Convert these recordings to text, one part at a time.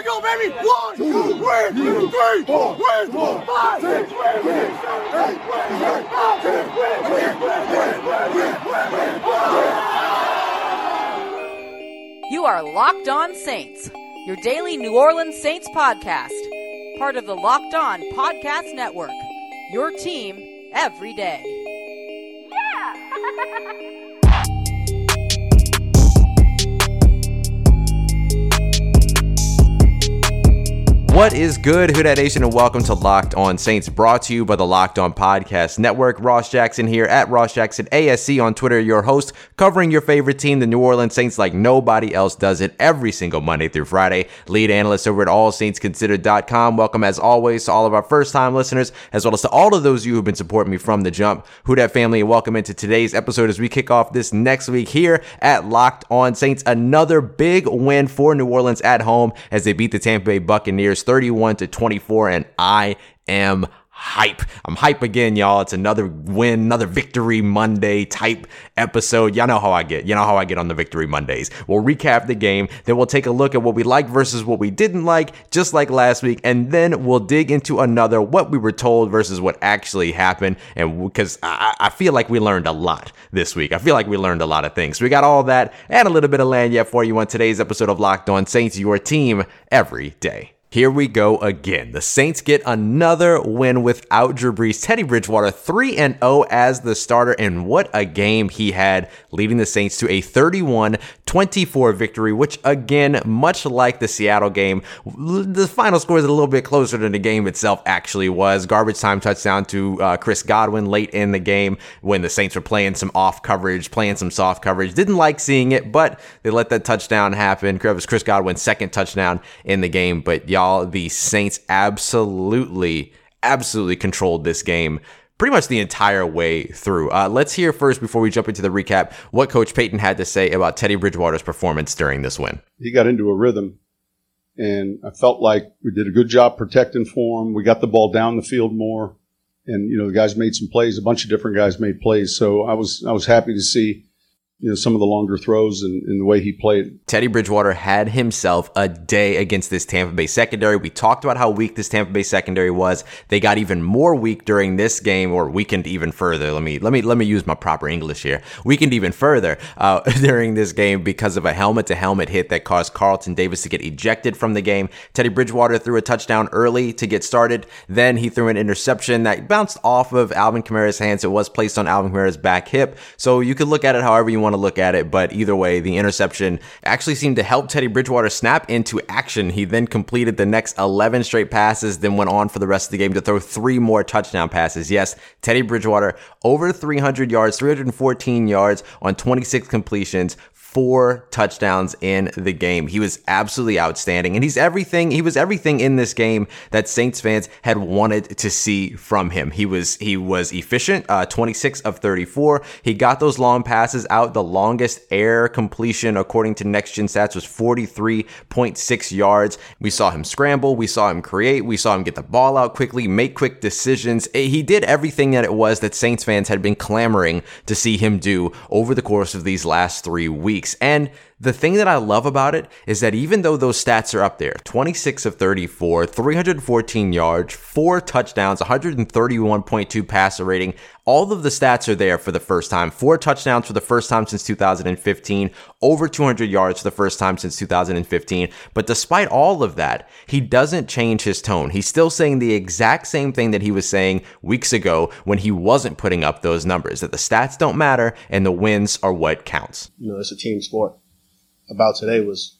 we go, baby. You are Locked On Saints, your daily New Orleans Saints podcast, part of the Locked On Podcast Network. Your team every day. Yeah! What is good, Who Dat Nation, and welcome to Locked On Saints, brought to you by the Locked On Podcast Network. Ross Jackson here at Ross Jackson ASC on Twitter, your host, covering your favorite team, the New Orleans Saints, like nobody else does it every single Monday through Friday. Lead analyst over at AllSaintsConsidered.com. Welcome, as always, to all of our first time listeners, as well as to all of those of you who've been supporting me from the jump. Who Dat family, and welcome into today's episode as we kick off this next week here at Locked On Saints. Another big win for New Orleans at home as they beat the Tampa Bay Buccaneers 31 to 24, and I am hype. I'm hype again, y'all. It's another win, another victory Monday type episode. Y'all know how I get. You know how I get on the victory Mondays. We'll recap the game, then we'll take a look at what we like versus what we didn't like, just like last week, and then we'll dig into another what we were told versus what actually happened. And because I, I feel like we learned a lot this week, I feel like we learned a lot of things. So we got all that and a little bit of lagniappe for you on today's episode of Locked On Saints, your team every day. Here we go again. The Saints get another win without Drew Brees. Teddy Bridgewater 3 and 0 as the starter and what a game he had leading the Saints to a 31-24 victory, which again, much like the Seattle game, the final score is a little bit closer than the game itself actually was. Garbage time touchdown to uh, Chris Godwin late in the game when the Saints were playing some off coverage, playing some soft coverage. Didn't like seeing it, but they let that touchdown happen. It was Chris Godwin's second touchdown in the game, but y'all y'all, the Saints absolutely, absolutely controlled this game pretty much the entire way through. Uh, let's hear first, before we jump into the recap, what Coach Payton had to say about Teddy Bridgewater's performance during this win. He got into a rhythm, and I felt like we did a good job protecting for him. We got the ball down the field more, and you know the guys made some plays. A bunch of different guys made plays, so I was I was happy to see you know some of the longer throws and, and, the way he played. Teddy Bridgewater had himself a day against this Tampa Bay secondary. We talked about how weak this Tampa Bay secondary was. They got even more weak during this game, or weakened even further. Let me let me let me use my proper English here. Weakened even further uh, during this game because of a helmet to helmet hit that caused Carlton Davis to get ejected from the game. Teddy Bridgewater threw a touchdown early to get started. Then he threw an interception that bounced off of Alvin Kamara's hands. It was placed on Alvin Kamara's back hip. So you could look at it however you want want to look at it, but either way, the interception actually seemed to help Teddy Bridgewater snap into action. He then completed the next 11 straight passes, then went on for the rest of the game to throw three more touchdown passes. Yes, Teddy Bridgewater over 300 yards, 314 yards on 26 completions, four touchdowns in the game. He was absolutely outstanding and he's everything he was everything in this game that Saints fans had wanted to see from him. He was he was efficient, uh, 26 of 34. He got those long passes out. The longest air completion according to next gen stats was 43.6 yards. We saw him scramble, we saw him create, we saw him get the ball out quickly, make quick decisions. Eh, he did everything that it was that Saints fans had been clamoring to see him do over the course of these last 3 weeks weeks. And the thing that I love about it is that even though those stats are up there 26 of 34, 314 yards, four touchdowns, 131.2 passer rating all of the stats are there for the first time. Four touchdowns for the first time since 2015, over 200 yards for the first time since 2015. But despite all of that, he doesn't change his tone. He's still saying the exact same thing that he was saying weeks ago when he wasn't putting up those numbers that the stats don't matter and the wins are what counts. You know, it's a team sport about today was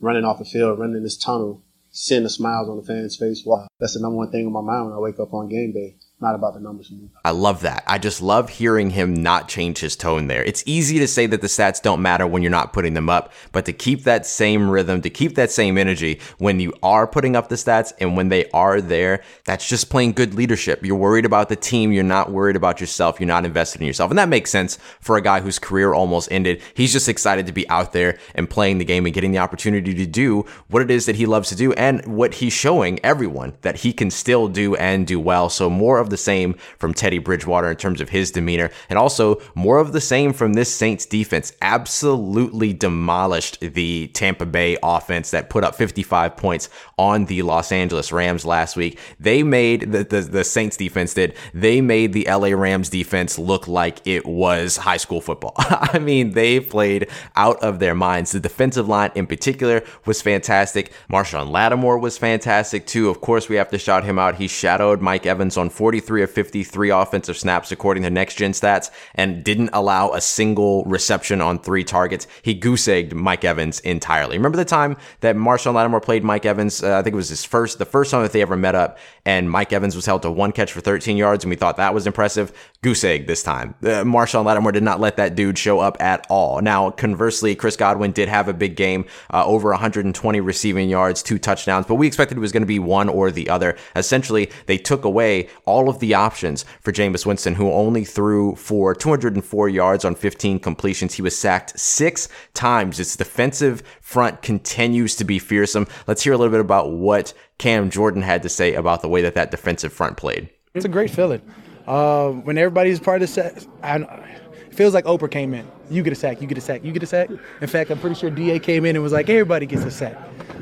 running off the field, running this tunnel, seeing the smiles on the fans' face. Wow, that's the number one thing on my mind when I wake up on game day not about the numbers. I love that. I just love hearing him not change his tone there. It's easy to say that the stats don't matter when you're not putting them up, but to keep that same rhythm, to keep that same energy when you are putting up the stats and when they are there, that's just playing good leadership. You're worried about the team. You're not worried about yourself. You're not invested in yourself. And that makes sense for a guy whose career almost ended. He's just excited to be out there and playing the game and getting the opportunity to do what it is that he loves to do and what he's showing everyone that he can still do and do well. So more of of the same from Teddy Bridgewater in terms of his demeanor, and also more of the same from this Saints defense. Absolutely demolished the Tampa Bay offense that put up 55 points on the Los Angeles Rams last week. They made the, the, the Saints defense did. They made the LA Rams defense look like it was high school football. I mean, they played out of their minds. The defensive line in particular was fantastic. Marshon Lattimore was fantastic too. Of course, we have to shout him out. He shadowed Mike Evans on 43 of 53 offensive snaps according to next gen stats and didn't allow a single reception on three targets. He goose egged Mike Evans entirely. Remember the time that Marshon Lattimore played Mike Evans? Uh, I think it was his first, the first time that they ever met up and Mike Evans was held to one catch for 13 yards and we thought that was impressive. Goose egg this time. Uh, Marshon Lattimore did not let that dude show up at all. Now, conversely, Chris Godwin did have a big game, uh, over 120 receiving yards, two touchdowns, but we expected it was going to be one or the other. Essentially, they took away all of the options for Jameis Winston, who only threw for 204 yards on 15 completions. He was sacked six times. Its defensive front continues to be fearsome. Let's hear a little bit about what Cam Jordan had to say about the way that that defensive front played. It's a great feeling. Uh, when everybody's part of the set, I, it feels like Oprah came in. You get a sack, you get a sack, you get a sack. In fact, I'm pretty sure DA came in and was like, everybody gets a sack.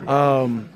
Um,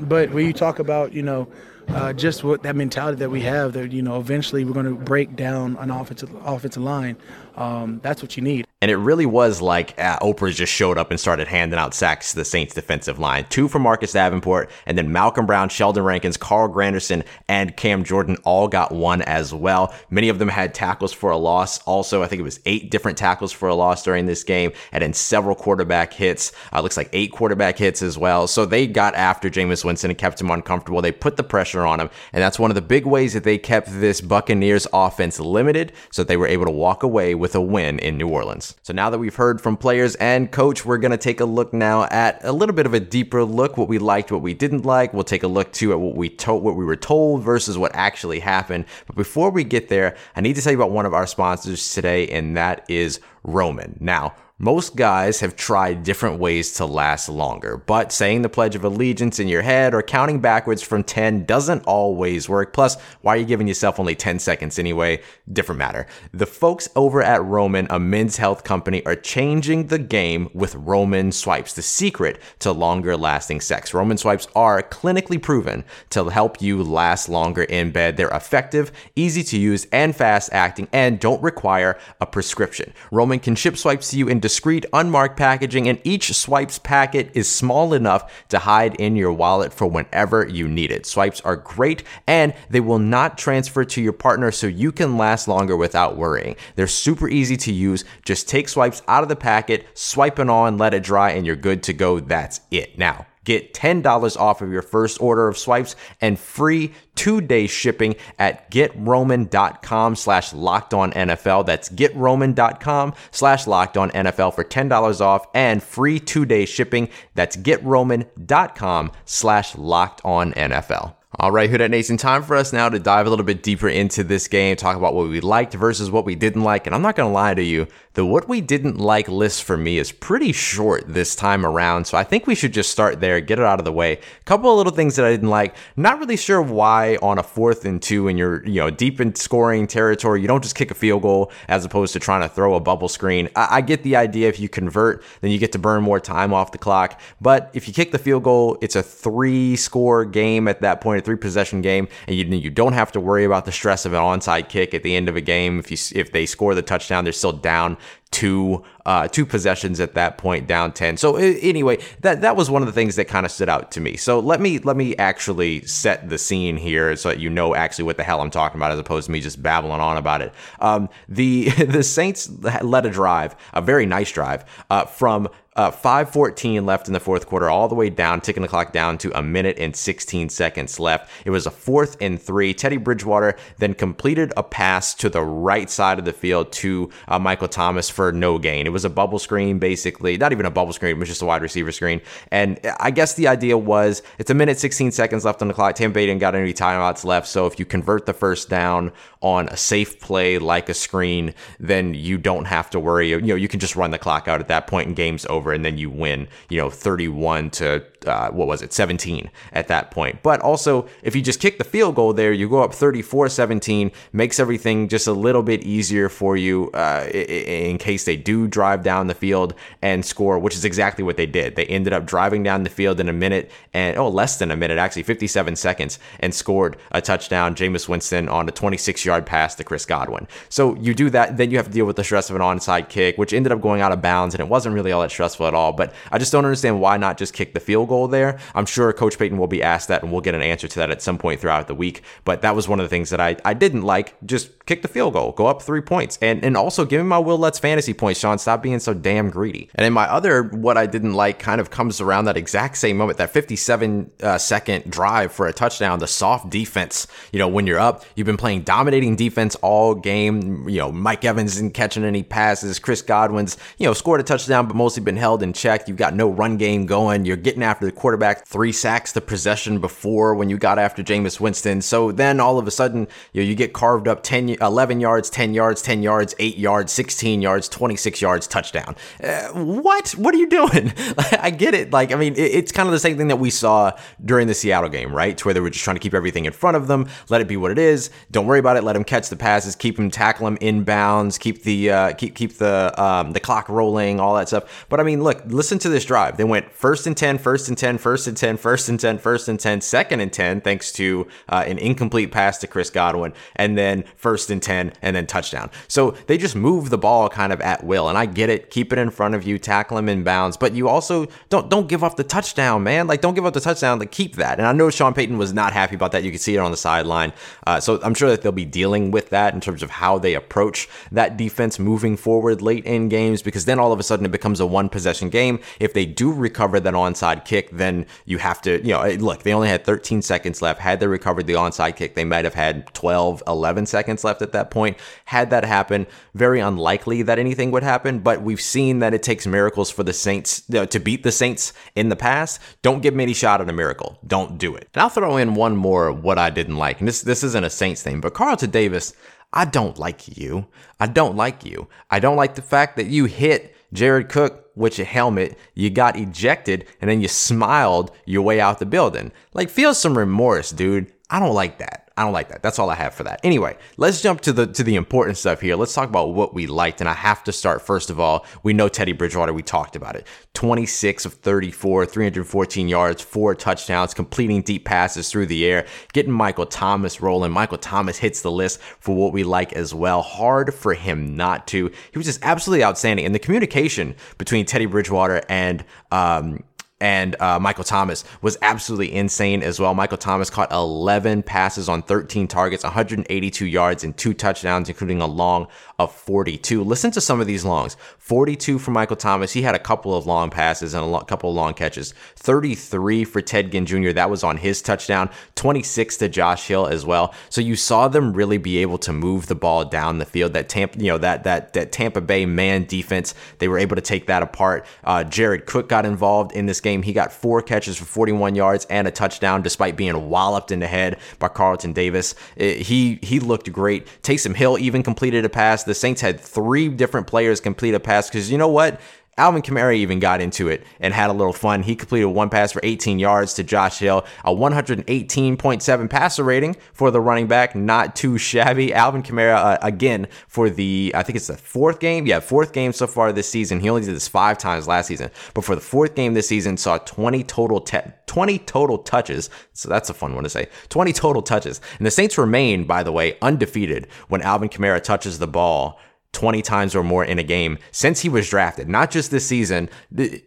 but when you talk about, you know, uh, just what that mentality that we have, that you know, eventually we're going to break down an offensive offensive line. Um, that's what you need. And it really was like uh, Oprah just showed up and started handing out sacks to the Saints defensive line. Two for Marcus Davenport, and then Malcom Brown, Sheldon Rankins, Carl Granderson, and Cam Jordan all got one as well. Many of them had tackles for a loss. Also, I think it was eight different tackles for a loss during this game, and then several quarterback hits. Uh, looks like eight quarterback hits as well. So they got after Jameis Winston and kept him uncomfortable. They put the pressure on him, and that's one of the big ways that they kept this Buccaneers offense limited, so they were able to walk away with a win in New Orleans. So now that we've heard from players and coach, we're going to take a look now at a little bit of a deeper look, what we liked, what we didn't like. We'll take a look too at what we told, what we were told versus what actually happened. But before we get there, I need to tell you about one of our sponsors today, and that is Roman. Now, most guys have tried different ways to last longer, but saying the Pledge of Allegiance in your head or counting backwards from 10 doesn't always work. Plus, why are you giving yourself only 10 seconds anyway? Different matter. The folks over at Roman, a men's health company, are changing the game with Roman swipes, the secret to longer lasting sex. Roman swipes are clinically proven to help you last longer in bed. They're effective, easy to use, and fast acting, and don't require a prescription. Roman can ship swipes to you in discreet, unmarked packaging, and each Swipes packet is small enough to hide in your wallet for whenever you need it. Swipes are great and they will not transfer to your partner so you can last longer without worrying. They're super easy to use. Just take swipes out of the packet, swipe it on, let it dry, and you're good to go. That's it. Now, Get $10 off of your first order of swipes and free two-day shipping at getroman.com slash locked on NFL. That's getroman.com slash locked on NFL for $10 off and free two-day shipping. That's getroman.com slash locked on NFL. All right, Dat Nation, time for us now to dive a little bit deeper into this game, talk about what we liked versus what we didn't like. And I'm not going to lie to you, the what we didn't like list for me is pretty short this time around. So I think we should just start there, get it out of the way. A couple of little things that I didn't like. Not really sure why on a fourth and two and you're, you know, deep in scoring territory, you don't just kick a field goal as opposed to trying to throw a bubble screen. I, I get the idea if you convert, then you get to burn more time off the clock. But if you kick the field goal, it's a three score game at that point, a three possession game, and you, you don't have to worry about the stress of an onside kick at the end of a game. If you if they score the touchdown, they're still down two uh, two possessions at that point, down ten. So anyway, that that was one of the things that kind of stood out to me. So let me let me actually set the scene here so that you know actually what the hell I'm talking about, as opposed to me just babbling on about it. Um, the the Saints led a drive, a very nice drive, uh, from uh, 5.14 left in the fourth quarter, all the way down, ticking the clock down to a minute and 16 seconds left. It was a fourth and three. Teddy Bridgewater then completed a pass to the right side of the field to uh, Michael Thomas for no gain. It was a bubble screen, basically. Not even a bubble screen, it was just a wide receiver screen. And I guess the idea was it's a minute, 16 seconds left on the clock. Tampa Bay didn't got any timeouts left. So if you convert the first down on a safe play like a screen, then you don't have to worry. You know, you can just run the clock out at that point and game's over and then you win, you know, 31 to uh, what was it, 17 at that point. But also, if you just kick the field goal there, you go up 34 17, makes everything just a little bit easier for you uh, in case they do drive down the field and score, which is exactly what they did. They ended up driving down the field in a minute and, oh, less than a minute, actually, 57 seconds, and scored a touchdown. Jameis Winston on a 26 yard pass to Chris Godwin. So you do that, then you have to deal with the stress of an onside kick, which ended up going out of bounds, and it wasn't really all that stressful at all. But I just don't understand why not just kick the field goal there. I'm sure Coach Payton will be asked that, and we'll get an answer to that at some point throughout the week. But that was one of the things that I, I didn't like. Just kick the field goal, go up three points, and and also give me my Wil Lutz fantasy points, Sean. Stop being so damn greedy. And then my other what I didn't like kind of comes around that exact same moment, that 57 uh, second drive for a touchdown, the soft defense. You know, when you're up, you've been playing dominating defense all game. You know, Mike Evans isn't catching any passes. Chris Godwin's, you know, scored a touchdown, but mostly been held in check. You've got no run game going. You're getting after the quarterback, three sacks the possession before when you got after Jameis Winston. So then all of a sudden, you know, you get carved up 10, 11 yards, 10 yards, 10 yards, 8 yards, 16 yards, 26 yards, touchdown. Uh, what? What are you doing? I get it. Like, I mean, it, it's kind of the same thing that we saw during the Seattle game, right? To where they were just trying to keep everything in front of them, let it be what it is. Don't worry about it. Let them catch the passes, keep them, tackle them inbounds, keep the uh, keep keep the um, the clock rolling, all that stuff. But I mean, look, listen to this drive. They went first and 10, first and 10, first and 10, first and 10, first and 10, second and 10, thanks to uh, an incomplete pass to Chris Godwin, and then first and 10, and then touchdown. So they just move the ball kind of at will. And I get it. Keep it in front of you, tackle them in bounds, but you also don't don't give up the touchdown, man. Like don't give up the touchdown. Like keep that. And I know Sean Payton was not happy about that. You can see it on the sideline. Uh, so I'm sure that they'll be dealing with that in terms of how they approach that defense moving forward late in games, because then all of a sudden it becomes a one possession game. If they do recover that onside kick, then you have to, you know, eh, look, they only had 13 seconds left. Had they recovered the onside kick, they might have had 12, 11 seconds left at that point. Had that happen, very unlikely that anything would happen, but we've seen that it takes miracles for the Saints you know, to beat the Saints in the past. Don't give me any shot at a miracle. Don't do it. And I'll throw in one more what I didn't like. And this this isn't a Saints thing, but Carlton Davis, I don't like you. I don't like you. I don't like the fact that you hit Jared Cook with your helmet, you got ejected, and then you smiled your way out the building. Like, feel some remorse, dude. I don't like that. I don't like that. That's all I have for that. Anyway, let's jump to the to the important stuff here. Let's talk about what we liked. And I have to start first of all. We know Teddy Bridgewater. We talked about it. 26 of 34, 314 yards, four touchdowns, completing deep passes through the air, getting Michael Thomas rolling. Michael Thomas hits the list for what we like as well. Hard for him not to. He was just absolutely outstanding. And the communication between Teddy Bridgewater and um, and uh, Michael Thomas was absolutely insane as well. Michael Thomas caught 11 passes on 13 targets, 182 yards, and two touchdowns, including a long of 42. Listen to some of these longs 42 for Michael Thomas. He had a couple of long passes and a lo- couple of long catches. 33 for Ted Ginn Jr. That was on his touchdown. 26 to Josh Hill as well. So you saw them really be able to move the ball down the field. That Tampa, you know, that that that Tampa Bay man defense, they were able to take that apart. Uh, Jared Cook got involved in this game. He got four catches for 41 yards and a touchdown, despite being walloped in the head by Carlton Davis. It, he he looked great. Taysom Hill even completed a pass. The Saints had three different players complete a pass because you know what? Alvin Kamara even got into it and had a little fun. He completed one pass for 18 yards to Josh Hill, a 118.7 passer rating for the running back. Not too shabby. Alvin Kamara, uh, again, for the, I think it's the fourth game. Yeah, fourth game so far this season. He only did this five times last season. But for the fourth game this season, saw 20 total, te- 20 total touches. So that's a fun one to say. 20 total touches. And the Saints remain, by the way, undefeated when Alvin Kamara touches the ball 20 times or more in a game since he was drafted, not just this season.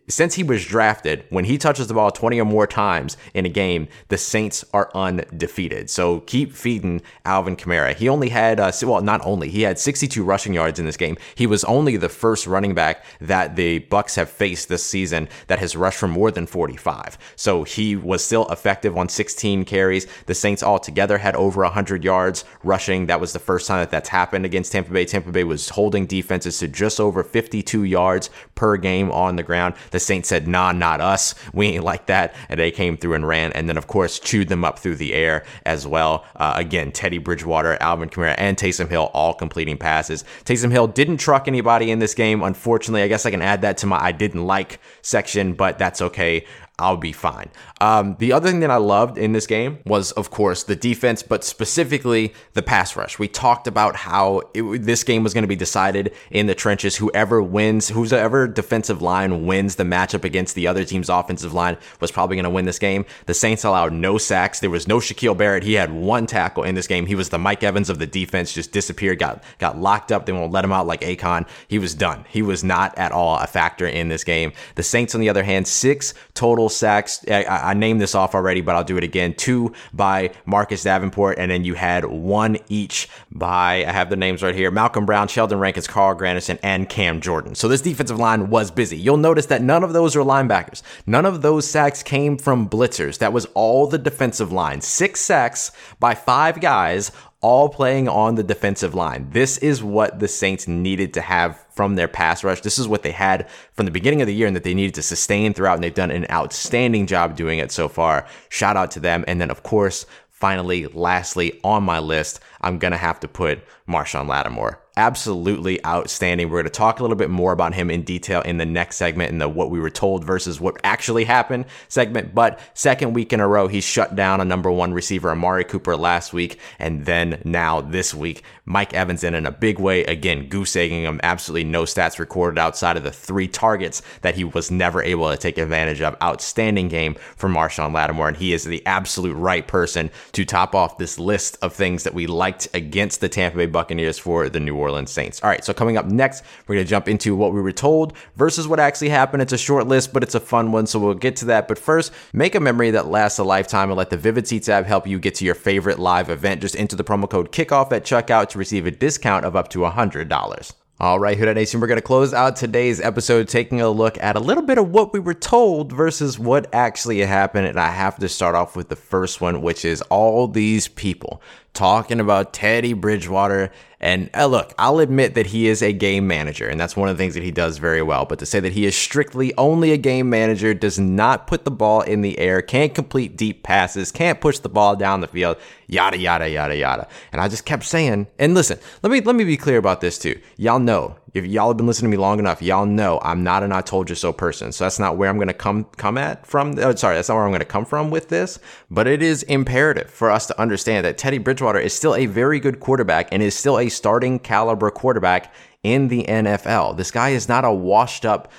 Since he was drafted, when he touches the ball 20 or more times in a game, the Saints are undefeated. So keep feeding Alvin Kamara. He only had, uh, well, not only, he had 62 rushing yards in this game. He was only the first running back that the Bucs have faced this season that has rushed for more than 45. So he was still effective on 16 carries. The Saints altogether had over 100 yards rushing. That was the first time that that's happened against Tampa Bay. Tampa Bay was holding defenses to just over 52 yards per game on the ground. The Saints said, nah, not us. We ain't like that. And they came through and ran. And then, of course, chewed them up through the air as well. Uh, again, Teddy Bridgewater, Alvin Kamara, and Taysom Hill all completing passes. Taysom Hill didn't truck anybody in this game. Unfortunately, I guess I can add that to my I didn't like section, but that's okay. I'll be fine. Um, the other thing that I loved in this game was, of course, the defense, but specifically the pass rush. We talked about how it, this game was going to be decided in the trenches. Whoever wins, whoever defensive line wins the matchup against the other team's offensive line was probably going to win this game. The Saints allowed no sacks. There was no Shaquille Barrett. He had one tackle in this game. He was the Mike Evans of the defense, just disappeared, got got locked up. They won't let him out like Akon. He was done. He was not at all a factor in this game. The Saints, on the other hand, six total sacks. I named this off already, but I'll do it again. Two by Marcus Davenport, and then you had one each by, I have the names right here Malcom Brown, Sheldon Rankins, Carl Granderson, and Cam Jordan. So this defensive line was busy. You'll notice that none of those are linebackers. None of those sacks came from blitzers. That was all the defensive line. Six sacks by five guys, all playing on the defensive line. This is what the Saints needed to have from their pass rush. This is what they had from the beginning of the year and that they needed to sustain throughout, and they've done an outstanding job doing it so far. Shout out to them. And then, of course, finally, lastly, on my list, I'm going to have to put Marshon Lattimore absolutely outstanding. We're going to talk a little bit more about him in detail in the next segment in the what we were told versus what actually happened segment. But second week in a row, he shut down a number one receiver, Amari Cooper, last week. And then now this week, Mike Evans in in a big way. Again, goose egging him. Absolutely no stats recorded outside of the three targets that he was never able to take advantage of. Outstanding game for Marshon Lattimore. And he is the absolute right person to top off this list of things that we liked against the Tampa Bay Buccaneers for the New Orleans Saints. All right, so coming up next, we're going to jump into what we were told versus what actually happened. It's a short list, but it's a fun one, so we'll get to that. But first, make a memory that lasts a lifetime and let the Vivid Seats app help you get to your favorite live event. Just enter the promo code KICKOFF at checkout to receive a discount of up to $100. All right, Who Dat Nation, we're going to close out today's episode taking a look at a little bit of what we were told versus what actually happened. And I have to start off with the first one, which is all these people talking about Teddy Bridgewater. And uh, look, I'll admit that he is a game manager, and that's one of the things that he does very well. But to say that he is strictly only a game manager, does not put the ball in the air, can't complete deep passes, can't push the ball down the field, yada yada yada yada. And I just kept saying, and listen, let me let me be clear about this too. Y'all know if y'all have been listening to me long enough, y'all know I'm not an I told you so person. So that's not where I'm going to come come at from. Oh, sorry, that's not where I'm going to come from with this. But it is imperative for us to understand that Teddy Bridgewater is still a very good quarterback and is still a starting caliber quarterback in the NFL. This guy is not a washed up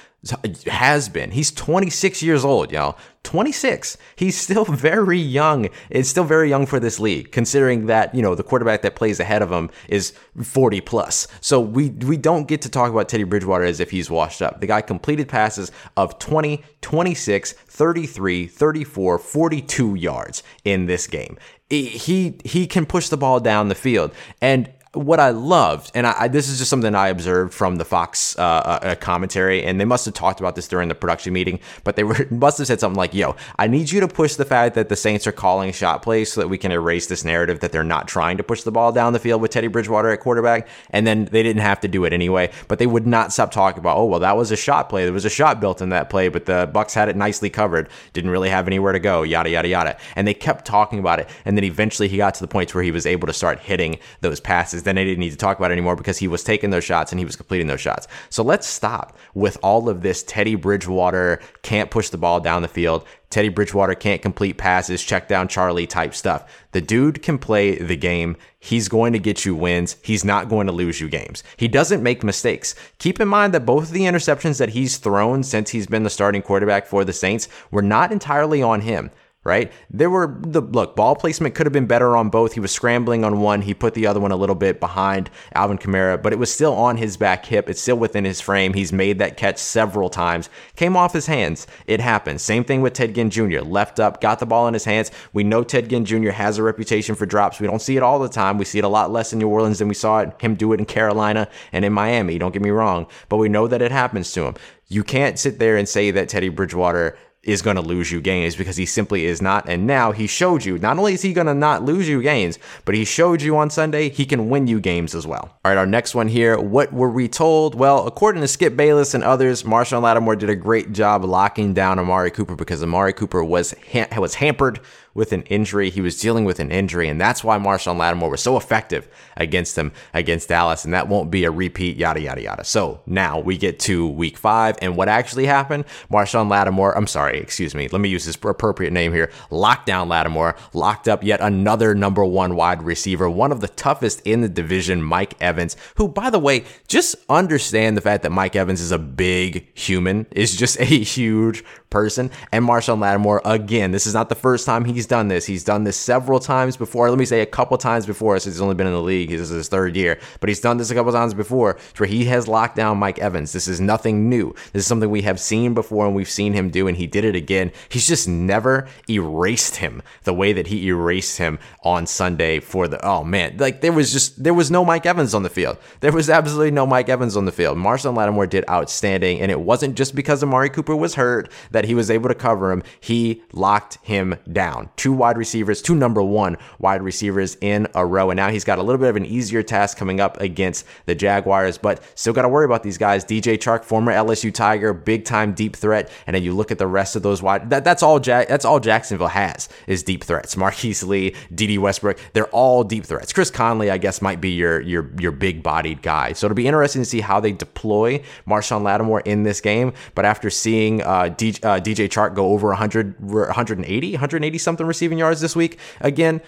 has been. He's 26 years old, y'all. 26. He's still very young. It's still very young for this league, considering that, you know, the quarterback that plays ahead of him is 40 plus. So we we don't get to talk about Teddy Bridgewater as if he's washed up. The guy completed passes of 20, 26, 33, 34, 42 yards in this game. He he can push the ball down the field. And what I loved, and I, this is just something I observed from the Fox uh, uh, commentary, and they must have talked about this during the production meeting, but they were must have said something like, "Yo, I need you to push the fact that the Saints are calling shot plays so that we can erase this narrative that they're not trying to push the ball down the field with Teddy Bridgewater at quarterback." And then they didn't have to do it anyway, but they would not stop talking about, "Oh, well, that was a shot play. There was a shot built in that play, but the Bucs had it nicely covered. Didn't really have anywhere to go. Yada yada yada." And they kept talking about it, and then eventually he got to the point where he was able to start hitting those passes then they didn't need to talk about it anymore because he was taking those shots and he was completing those shots. So let's stop with all of this Teddy Bridgewater can't push the ball down the field. Teddy Bridgewater can't complete passes, check down Charlie type stuff. The dude can play the game. He's going to get you wins. He's not going to lose you games. He doesn't make mistakes. Keep in mind that both of the interceptions that he's thrown since he's been the starting quarterback for the Saints were not entirely on him right? There were the look, ball placement could have been better on both. He was scrambling on one, he put the other one a little bit behind Alvin Kamara, but it was still on his back hip. It's still within his frame. He's made that catch several times. Came off his hands. It happened. Same thing with Ted Ginn Jr. Left up, got the ball in his hands. We know Ted Ginn Jr. has a reputation for drops. We don't see it all the time. We see it a lot less in New Orleans than we saw it, him do it in Carolina and in Miami. Don't get me wrong, but we know that it happens to him. You can't sit there and say that Teddy Bridgewater is going to lose you games because he simply is not. And now he showed you, not only is he going to not lose you games, but he showed you on Sunday he can win you games as well. All right, our next one here. What were we told? Well, according to Skip Bayless and others, Marshon Lattimore did a great job locking down Amari Cooper because Amari Cooper was ha- was hampered with an injury. He was dealing with an injury, and that's why Marshon Lattimore was so effective against him against Dallas, and that won't be a repeat, yada, yada, yada. So now we get to week five, and what actually happened? Marshon Lattimore, I'm sorry, excuse me. Let me use this appropriate name here. Lockdown Lattimore locked up yet another number one wide receiver, one of the toughest in the division, Mike Evans, who, by the way, just understand the fact that Mike Evans is a big human, is just a huge person. And Marshon Lattimore, again, this is not the first time he's done this. He's done this several times before. Let me say a couple times before, since he's only been in the league. This is his third year, but he's done this a couple times before where he has locked down Mike Evans. This is nothing new. This is something we have seen before and we've seen him do, and he did it again. He's just never erased him the way that he erased him on Sunday for the, oh man, like there was just, there was no Mike Evans on the field. There was absolutely no Mike Evans on the field. Marshon Lattimore did outstanding, and it wasn't just because Amari Cooper was hurt that he was able to cover him. He locked him down. Two wide receivers, two number one wide receivers in a row, and now he's got a little bit of an easier task coming up against the Jaguars, but still got to worry about these guys. DJ Chark, former LSU Tiger, big time deep threat, and then you look at the rest of those wide. That, that's all. Jack, that's all Jacksonville has is deep threats. Marquise Lee, Dede Westbrook, they're all deep threats. Chris Conley, I guess, might be your your your big bodied guy. So it'll be interesting to see how they deploy Marshon Lattimore in this game. But after seeing uh, DJ, uh, DJ Chark go over 100, 180, 180 something receiving yards this week, again,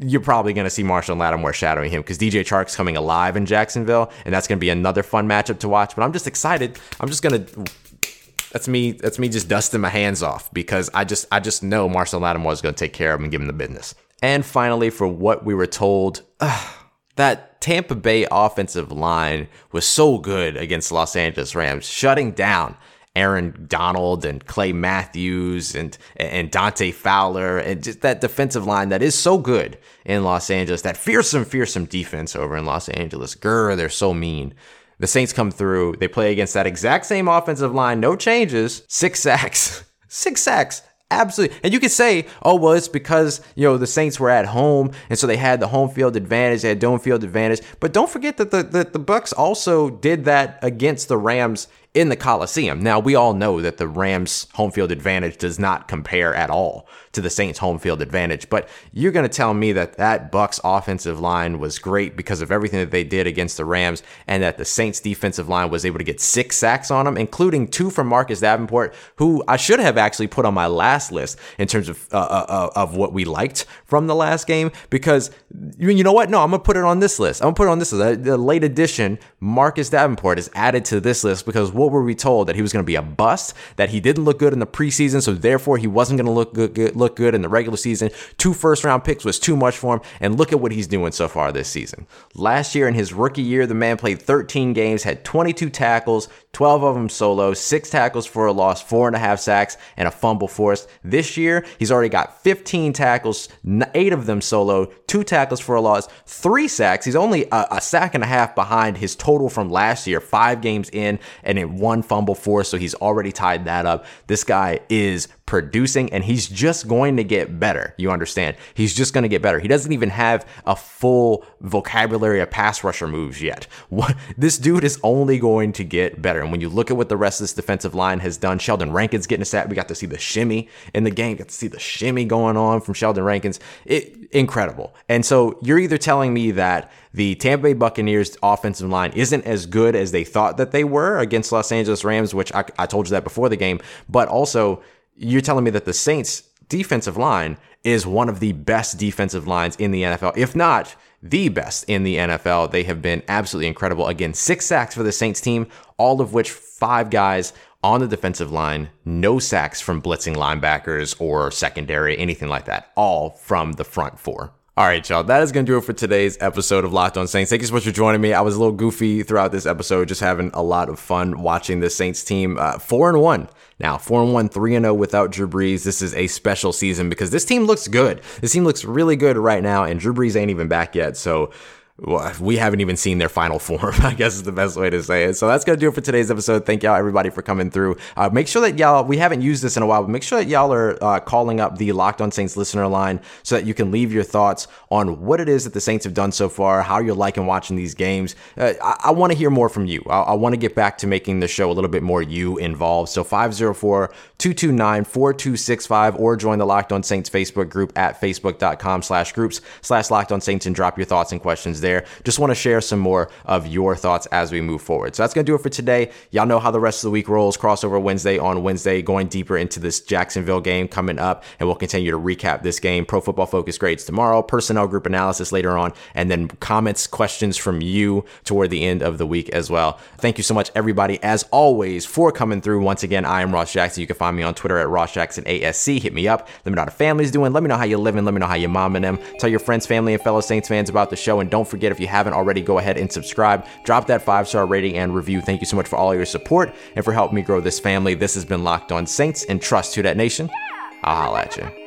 you're probably going to see Marshon Lattimore shadowing him because DJ Chark's coming alive in Jacksonville, and that's going to be another fun matchup to watch. But I'm just excited. I'm just going to that's me that's me just dusting my hands off because I just I just know Marshon Lattimore is going to take care of him and give him the business. And finally, for what we were told, that Tampa Bay offensive line was so good against Los Angeles Rams, shutting down Aaron Donald and Clay Matthews and and Dante Fowler and just that defensive line that is so good in Los Angeles. That fearsome, fearsome defense over in Los Angeles. Grr, they're so mean. The Saints come through. They play against that exact same offensive line, no changes. Six sacks. Six sacks absolutely. And you could say, oh, well, it's because, you know, the Saints were at home and so they had the home field advantage, they had dome field advantage. But don't forget that the, the, the Bucs also did that against the Rams in the Coliseum. Now, we all know that the Rams' home field advantage does not compare at all to the Saints' home field advantage, but you're going to tell me that that Bucs offensive line was great because of everything that they did against the Rams and that the Saints' defensive line was able to get six sacks on them, including two from Marcus Davenport, who I should have actually put on my last list in terms of uh, uh, uh of what we liked from the last game because you know what? No, I'm going to put it on this list. I'm going to put it on this list. The late addition, Marcus Davenport is added to this list because what were we told? That he was going to be a bust, that he didn't look good in the preseason, so therefore he wasn't going to look good, good, look good in the regular season. Two first round picks was too much for him, and look at what he's doing so far this season. Last year in his rookie year, the man played 13 games, had 22 tackles, 12 of them solo, six tackles for a loss, four and a half sacks, and a fumble forced. This year, he's already got 15 tackles, eight of them solo, two tackles for a loss, three sacks. He's only a, a sack and a half behind his total from last year, five games in, and in one fumble force. So he's already tied that up. This guy is producing and he's just going to get better. You understand? He's just going to get better. He doesn't even have a full vocabulary of pass rusher moves yet. What, this dude is only going to get better. And when you look at what the rest of this defensive line has done, Sheldon Rankins getting a sack. We got to see the shimmy in the game. Got to see the shimmy going on from Sheldon Rankins. It incredible. And so you're either telling me that the Tampa Bay Buccaneers offensive line isn't as good as they thought that they were against Los Angeles Rams, which I, I told you that before the game, but also you're telling me that the Saints defensive line is one of the best defensive lines in the NFL, if not the best in the NFL. They have been absolutely incredible. Again, six sacks for the Saints team, all of which five guys on the defensive line, no sacks from blitzing linebackers or secondary, anything like that, all from the front four. All right, y'all. That is going to do it for today's episode of Locked On Saints. Thank you so much for joining me. I was a little goofy throughout this episode, just having a lot of fun watching the Saints team. Uh, four and one now, four and one, three and zero oh without Drew Brees. This is a special season because this team looks good. This team looks really good right now, and Drew Brees ain't even back yet. So well, we haven't even seen their final form, I guess is the best way to say it. So that's going to do it for today's episode. Thank y'all, everybody, for coming through. Uh, make sure that y'all, we haven't used this in a while, but make sure that y'all are uh, calling up the Locked On Saints listener line so that you can leave your thoughts on what it is that the Saints have done so far, how you're liking watching these games. Uh, I, I want to hear more from you. I, I want to get back to making the show a little bit more you involved. So 504 229 4265 or join the Locked On Saints Facebook group at facebook.com slash groups slash Locked On Saints and drop your thoughts and questions there. There. Just want to share some more of your thoughts as we move forward. So that's going to do it for today. Y'all know how the rest of the week rolls. Crossover Wednesday on Wednesday, going deeper into this Jacksonville game coming up, and we'll continue to recap this game. Pro Football Focus grades tomorrow, personnel group analysis later on, and then comments, questions from you toward the end of the week as well. Thank you so much, everybody, as always, for coming through. Once again, I am Ross Jackson. You can find me on Twitter at Ross Jackson ASC. Hit me up. Let me know how the family's doing. Let me know how you're living. Let me know how your mom and them. Tell your friends, family, and fellow Saints fans about the show. And don't forget, if you haven't already, go ahead and subscribe. Drop that five star rating and review. Thank you so much for all your support and for helping me grow this family. This has been Locked On Saints and Trust to that nation. I'll holla at you.